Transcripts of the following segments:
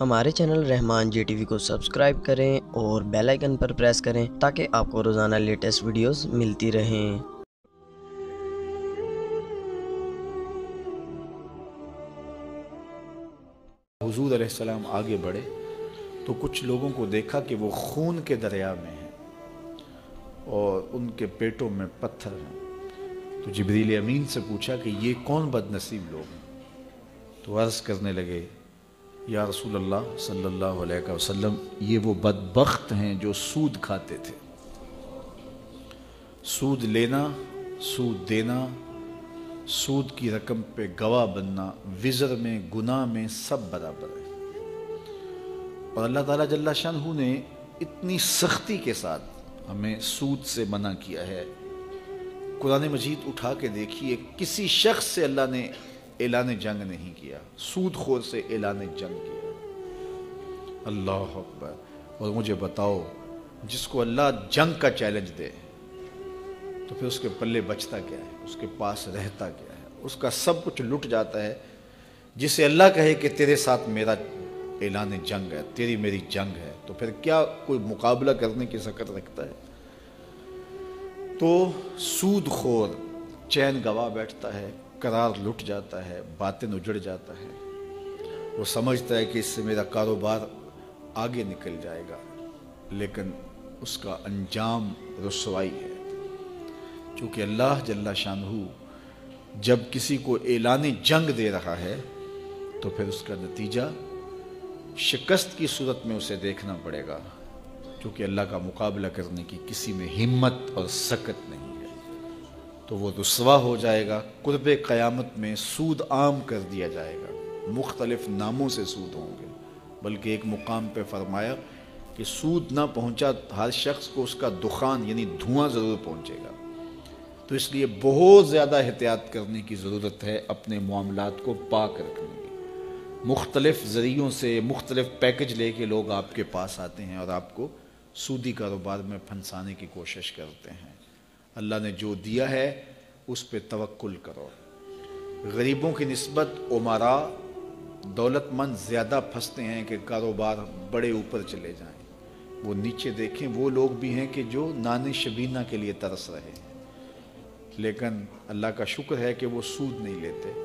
ہمارے چینل رحمان جی T V کو subscribe کریں اور بیل آئیکن پر پریس کریں تاکہ آپ کو روزانہ لیٹسٹ ویڈیوز ملتی رہیں۔ حضور علیہ السلام آگے بڑھے تو کچھ لوگوں کو دیکھا کہ وہ خون کے دریا میں ہیں اور ان کے پیٹوں میں پتھر ہیں۔ تو جبریل امین سے پوچھا کہ یہ کون بد نصیب لوگ ہیں؟ تو عرض کرنے لگے یا رسول اللہ صلی اللہ علیہ وسلم، یہ وہ بدبخت ہیں جو سود کھاتے تھے۔ سود لینا، سود دینا، سود کی رقم پہ گواہ بننا، وزر میں، گناہ میں سب برابر ہے۔ اور اللہ تعالیٰ جل شاہ نے اتنی سختی کے ساتھ ہمیں سود سے منع کیا ہے۔ قرآن مجید اٹھا کے دیکھیے، کسی شخص سے اللہ نے اعلان جنگ نہیں کیا، سود خور سے اعلان جنگ کیا۔ اللہ اکبر۔ اور مجھے بتاؤ، جس کو اللہ جنگ کا چیلنج دے، تو پھر اس کے پلے بچتا کیا ہے؟ اس کے پاس رہتا کیا ہے؟ اس کا سب کچھ لٹ جاتا ہے۔ جسے اللہ کہے کہ تیرے ساتھ میرا اعلان جنگ ہے، تیری میری جنگ ہے، تو پھر کیا کوئی مقابلہ کرنے کی سکت رکھتا ہے؟ تو سود خور، چین گوا بیٹھتا ہے۔ قرار لٹ جاتا ہے باتیں اجڑ جاتا ہے۔ وہ سمجھتا ہے کہ اس سے میرا کاروبار آگے نکل جائے گا، لیکن اس کا انجام رسوائی ہے۔ چونکہ اللہ جل شاہ جب کسی کو اعلان جنگ دے رہا ہے، تو پھر اس کا نتیجہ شکست کی صورت میں اسے دیکھنا پڑے گا۔ کیونکہ اللہ کا مقابلہ کرنے کی کسی میں ہمت اور سکت نہیں۔ تو وہ رسوا ہو جائے گا۔ قرب قیامت میں سود عام کر دیا جائے گا۔ مختلف ناموں سے سود ہوں گے۔ بلکہ ایک مقام پہ فرمایا کہ سود نہ پہنچا ہر شخص کو اس کا دخان یعنی دھواں ضرور پہنچے گا۔ تو اس لیے بہت زیادہ احتیاط کرنے کی ضرورت ہے اپنے معاملات کو پاک رکھنے کی۔ مختلف ذریعوں سے مختلف پیکج لے کے لوگ آپ کے پاس آتے ہیں اور آپ کو سودی کاروبار میں پھنسانے کی کوشش کرتے ہیں۔ اللہ نے جو دیا ہے اس پہ توکل کرو۔ غریبوں کی نسبت عمرا دولت مند زیادہ پھنستے ہیں کہ کاروبار بڑے اوپر چلے جائیں۔ وہ نیچے دیکھیں، وہ لوگ بھی ہیں کہ جو نان شبینہ کے لیے ترس رہے ہیں۔ لیکن اللہ کا شکر ہے کہ وہ سود نہیں لیتے۔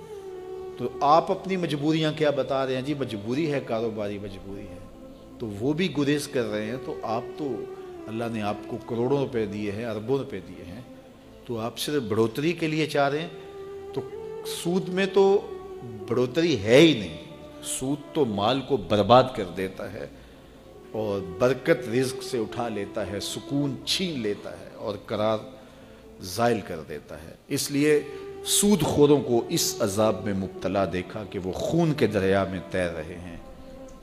تو آپ اپنی مجبوریاں کیا بتا رہے ہیں؟ جی مجبوری ہے، کاروباری مجبوری ہے۔ تو وہ بھی گریز کر رہے ہیں، تو آپ تو اللہ نے آپ کو کروڑوں روپے دیے ہیں، اربوں روپے دیے ہیں۔ تو آپ صرف بڑھوتری کے لیے چاہ رہے ہیں؟ تو سود میں تو بڑھوتری ہے ہی نہیں۔ سود تو مال کو برباد کر دیتا ہے اور برکت رزق سے اٹھا لیتا ہے، سکون چھین لیتا ہے اور قرار زائل کر دیتا ہے۔ اس لیے سود خوروں کو اس عذاب میں مبتلا دیکھا کہ وہ خون کے دریا میں تیر رہے ہیں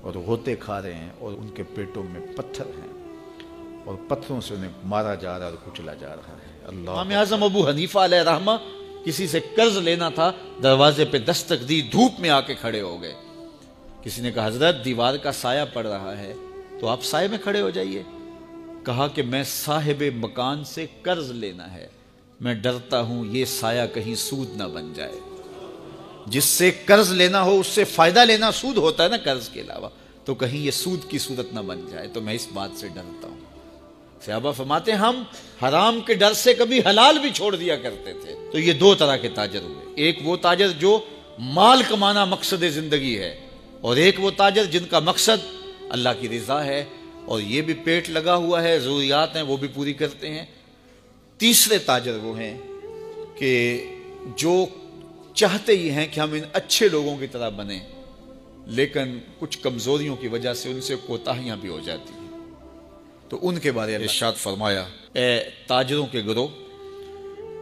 اور ہوتے کھا رہے ہیں اور ان کے پیٹوں میں پتھر ہیں اور پتھروں سے انہیں مارا جا رہا اور کچلا جا رہا ہے۔ امام اعظم ابو حنیفہ علیہ رحمہ کسی سے قرض لینا تھا، دروازے پہ دستک دی، دھوپ میں آ کے کھڑے ہو گئے۔ کسی نے کہا، حضرت، دیوار کا سایہ پڑ رہا ہے، تو آپ سائے میں کھڑے ہو جائیے۔ کہا کہ میں صاحب مکان سے قرض لینا ہے۔ میں ڈرتا ہوں یہ سایہ کہیں سود نہ بن جائے۔ جس سے قرض لینا ہو، اس سے فائدہ لینا سود ہوتا ہے نا قرض کے علاوہ۔ تو کہیں یہ سود کی صورت نہ بن جائے، تو میں اس بات سے ڈرتا ہوں۔ صحابہ فرماتے ہم حرام کے ڈر سے کبھی حلال بھی چھوڑ دیا کرتے تھے۔ تو یہ دو طرح کے تاجر ہوئے۔ ایک وہ تاجر جو مال کمانا مقصد زندگی ہے، اور ایک وہ تاجر جن کا مقصد اللہ کی رضا ہے، اور یہ بھی پیٹ لگا ہوا ہے، ضروریات ہیں، وہ بھی پوری کرتے ہیں۔ تیسرے تاجر وہ ہیں کہ جو چاہتے ہی ہیں کہ ہم ان اچھے لوگوں کی طرح بنیں، لیکن کچھ کمزوریوں کی وجہ سے ان سے کوتاہیاں بھی ہو جاتی۔ ہیں تو ان کے بارے میں ارشاد فرمایا، اے تاجروں کے گروہ،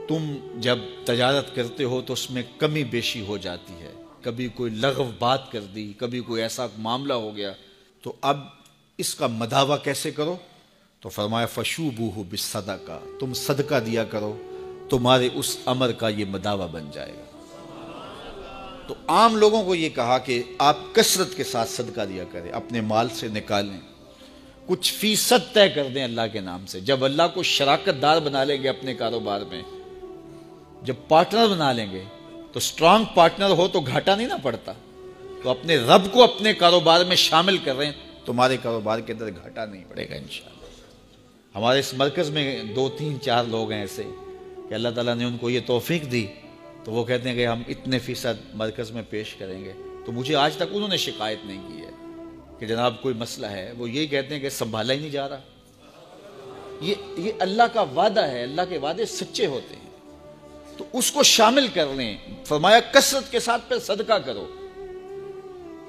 تم جب تجارت کرتے ہو تو اس میں کمی بیشی ہو جاتی ہے۔ کبھی کوئی لغو بات کر دی، کبھی کوئی ایسا معاملہ ہو گیا۔ تو اب اس کا مداوع کیسے کرو؟ تو فرمایا فشو بو ہو کا تم صدقہ دیا کرو، تمہارے اس امر کا یہ مداوع بن جائے گا۔ تو عام لوگوں کو یہ کہا کہ آپ کثرت کے ساتھ صدقہ دیا کریں، اپنے مال سے نکالیں۔ کچھ فیصد طے کر دیں اللہ کے نام سے۔ جب اللہ کو شراکت دار بنا لیں گے اپنے کاروبار میں، جب پارٹنر بنا لیں گے، تو اسٹرانگ پارٹنر ہو تو گھاٹا نہیں نہ پڑتا۔ تو اپنے رب کو اپنے کاروبار میں شامل کر رہے ہیں، تمہارے کاروبار کے اندر گھاٹا نہیں پڑے گا انشاءاللہ۔ ہمارے اس مرکز میں دو تین چار لوگ ہیں ایسے کہ اللہ تعالیٰ نے ان کو یہ توفیق دی، تو وہ کہتے ہیں کہ ہم اتنے فیصد مرکز میں پیش کریں گے۔ تو مجھے آج تک انہوں نے شکایت نہیں کی ہے۔ کہ جناب کوئی مسئلہ ہے، وہ یہی کہتے ہیں کہ سنبھالا ہی نہیں جا رہا۔ یہ یہ اللہ کا وعدہ ہے، اللہ کے وعدے سچے ہوتے ہیں۔ تو اس کو شامل کر لیں۔ فرمایا، کثرت کے ساتھ پھر صدقہ کرو۔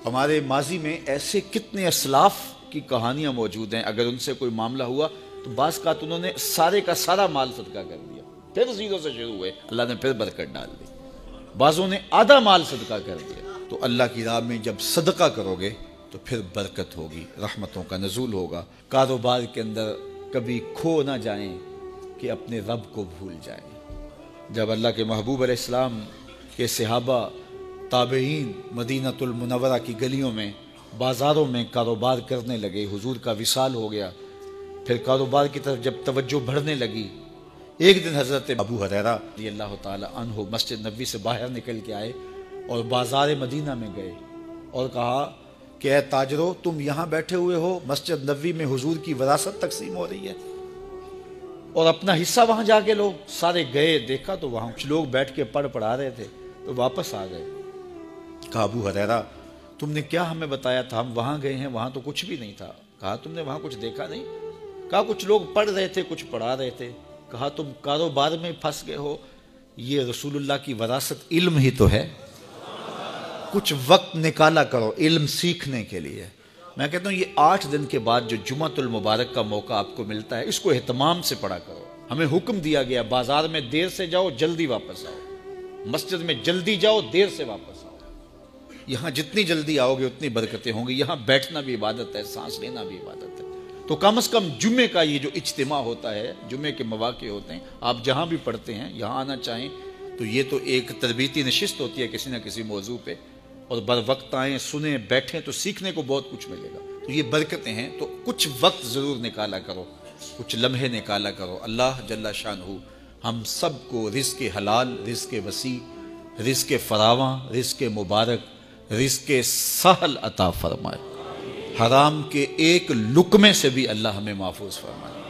ہمارے ماضی میں ایسے کتنے اسلاف کی کہانیاں موجود ہیں۔ اگر ان سے کوئی معاملہ ہوا تو بعض کا انہوں نے سارے کا سارا مال صدقہ کر دیا۔ پھر زیرو سے شروع ہوئے۔ اللہ نے پھر برکت ڈال دی۔ بعضوں نے آدھا مال صدقہ کر دیا۔ تو اللہ کی راہ میں جب صدقہ کرو گے تو پھر برکت ہوگی، رحمتوں کا نزول ہوگا۔ کاروبار کے اندر کبھی کھو نہ جائیں کہ اپنے رب کو بھول جائیں۔ جب اللہ کے محبوب علیہ السلام کے صحابہ، تابعین مدینہ المنورہ کی گلیوں میں، بازاروں میں کاروبار کرنے لگے، حضور کا وصال ہو گیا۔ پھر کاروبار کی طرف جب توجہ بڑھنے لگی۔ ایک دن حضرت ابو حریرہ رضی اللہ تعالی عنہ مسجد نبی سے باہر نکل کے آئے اور بازار مدینہ میں گئے اور کہا کہ اے تاجرو، تم یہاں بیٹھے ہوئے ہو، مسجد نبی میں حضور کی وراثت تقسیم ہو رہی ہے۔ اور اپنا حصہ وہاں جا کے لو۔ سارے گئے، دیکھا تو وہاں کچھ لوگ بیٹھ کے پڑھ پڑھا رہے تھے، تو واپس آ گئے۔ کہا، ابو حریرہ تم نے کیا ہمیں بتایا تھا؟ ہم وہاں گئے ہیں، وہاں تو کچھ بھی نہیں تھا۔ کہا، تم نے وہاں کچھ دیکھا نہیں؟ کہا، کچھ لوگ پڑھ رہے تھے، کچھ پڑھا رہے تھے۔ کہا، تم کاروبار میں پھنس گئے ہو۔ یہ رسول اللہ کی وراثت علم ہی تو ہے۔ کچھ وقت نکالا کرو علم سیکھنے کے لیے۔ میں کہتا ہوں یہ آٹھ دن کے بعد جو جمعہ المبارک کا موقع آپ کو ملتا ہے، اس کو اہتمام سے پڑھا کرو۔ ہمیں حکم دیا گیا، بازار میں دیر سے جاؤ، جلدی واپس آؤ۔ مسجد میں جلدی جاؤ، دیر سے واپس آؤ۔ یہاں جتنی جلدی آؤ گے، اتنی برکتیں ہوں گی۔ یہاں بیٹھنا بھی عبادت ہے، سانس لینا بھی عبادت ہے۔ تو کم از کم جمعے کا یہ جو اجتماع ہوتا ہے جمعے کے مواقع ہوتے ہیں، آپ جہاں بھی پڑھتے ہیں، یہاں آنا چاہیں، تو یہ تو ایک تربیتی نشست ہوتی ہے کسی نہ کسی موضوع پہ۔ اور بر وقت آئیں، سنیں، بیٹھیں تو سیکھنے کو بہت کچھ ملے گا۔ تو یہ برکتیں ہیں، تو کچھ وقت ضرور نکالا کرو، کچھ لمحے نکالا کرو۔ اللہ جل شان ہو ہم سب کو رزق حلال، رزق وسیع، رزق فراواں، رزق مبارک، رزق سہل عطا فرمائے۔ حرام کے ایک لکمے سے بھی اللہ ہمیں محفوظ فرمائے۔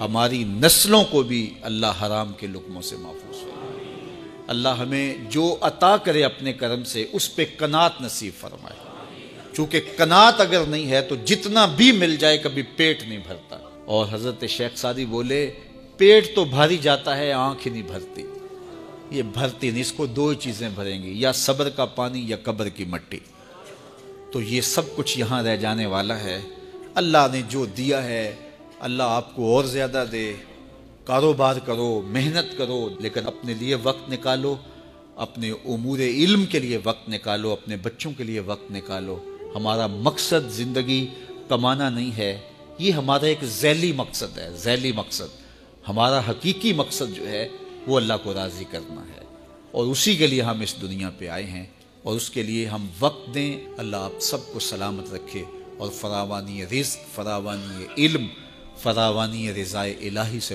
ہماری نسلوں کو بھی اللہ حرام کے لکموں سے محفوظ فرمائے۔ اللہ ہمیں جو عطا کرے اپنے کرم سے، اس پہ کنات نصیب فرمائے۔ چونکہ کنات اگر نہیں ہے تو جتنا بھی مل جائے کبھی پیٹ نہیں بھرتا۔ اور حضرت شیخ سادی بولے، پیٹ تو بھاری جاتا ہے، آنکھ ہی نہیں بھرتی۔ یہ بھرتی نہیں، اس کو دو چیزیں بھریں گی یا صبر کا پانی یا قبر کی مٹی۔ تو یہ سب کچھ یہاں رہ جانے والا ہے۔ اللہ نے جو دیا ہے، اللہ آپ کو اور زیادہ دے۔ کاروبار کرو، محنت کرو، لیکن اپنے لیے وقت نکالو، اپنے امور علم کے لیے وقت نکالو، اپنے بچوں کے لیے وقت نکالو۔ ہمارا مقصد زندگی کمانا نہیں ہے، یہ ہمارا ایک ذیلی مقصد ہے، ذیلی مقصد۔ ہمارا حقیقی مقصد جو ہے، وہ اللہ کو راضی کرنا ہے۔ اور اسی کے لیے ہم اس دنیا پہ آئے ہیں، اور اس کے لیے ہم وقت دیں۔ اللہ آپ سب کو سلامت رکھے، اور فراوانی رزق، فراوانی علم، فراوانی رضائے الہی سے